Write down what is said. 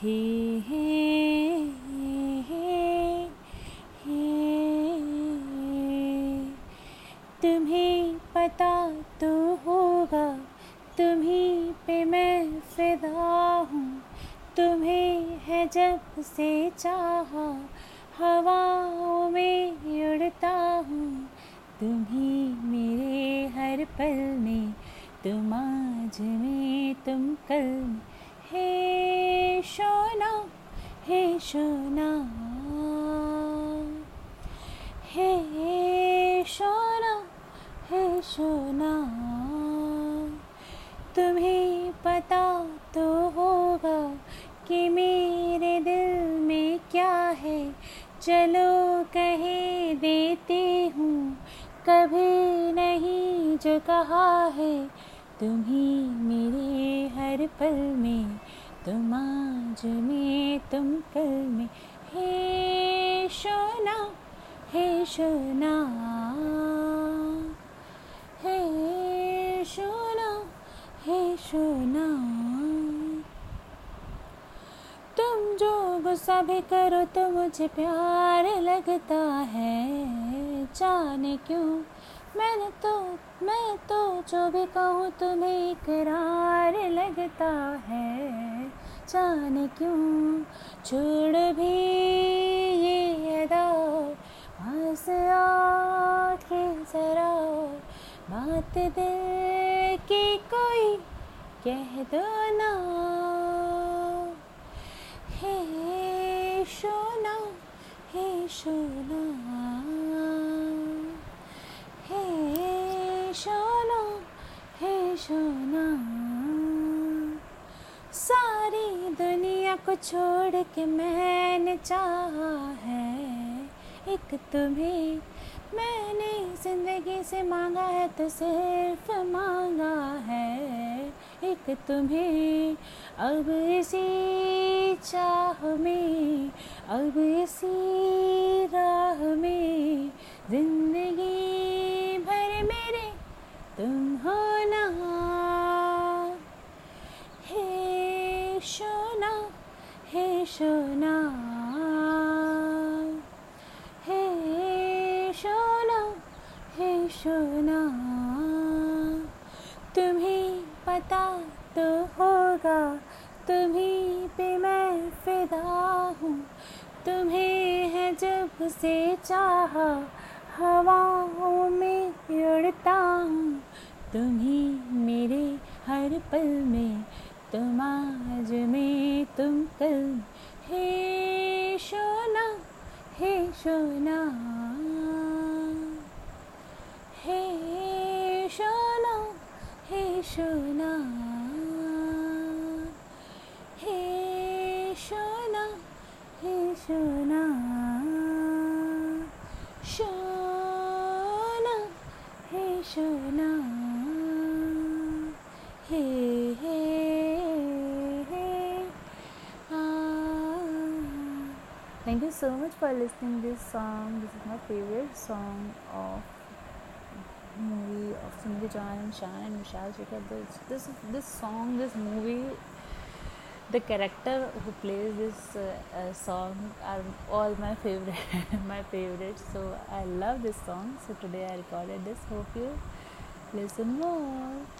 तुम्हें पता तो होगा, तुम्हीं पे मैं फिदा हूँ। तुम्हें है जब से चाहा, हवाओं में उड़ता हूँ। तुम्ही मेरे हर पल में, तुम आज में, तुम कल हे हे शोना। हे शोना हे शोना। तुम्हें पता तो होगा कि मेरे दिल में क्या है। चलो कहे देती हूँ, कभी नहीं जो कहा है। तुम ही मेरे हर पल में, तुम आज तुम कल में। हे सोना हे सोना हे सोना हे सोना तुम जो गुस्सा भी करो तो मुझे प्यार लगता है। जाने क्यों? मैंने तो मैं तो जो भी कहूँ तुम्हें इकरार लगता है। जाने क्यों? छोड़ भी ये अदा। पास जरा बात दिल की कोई कह दो ना। हे सोना हे सोना। हे सोना हे सोना। सारी दुनिया को छोड़ के मैंने चाहा है। एक तुम्हें मैंने ज़िंदगी से मांगा है तो सिर्फ़ मांगा है। एक तुम्हें अब इसी चाह में, अब इसी राह में ज़िंदगी सोना हे सोना हे सोना हे सोना तुम्हें पता तो होगा, तुम्हीं पे मैं फिदा हूँ। तुम्हें है जब से चाहा, हवाओं में उड़ता हूँ। तुम्ही मेरे हर पल में तुम आज में तुम कल हे सोना हे सोना हे सोना हे सोना हे सोना हे सोना सोना हे सोना हे हे हे Thank you so much for listening this song. This is my favorite song of movie of Simran Chan and Shan and Shekhar. This, this this song, this movie, the character who plays this uh, uh, song are all my favorite, my favorites. So I love this song. So today I recorded this. Hope you listen more.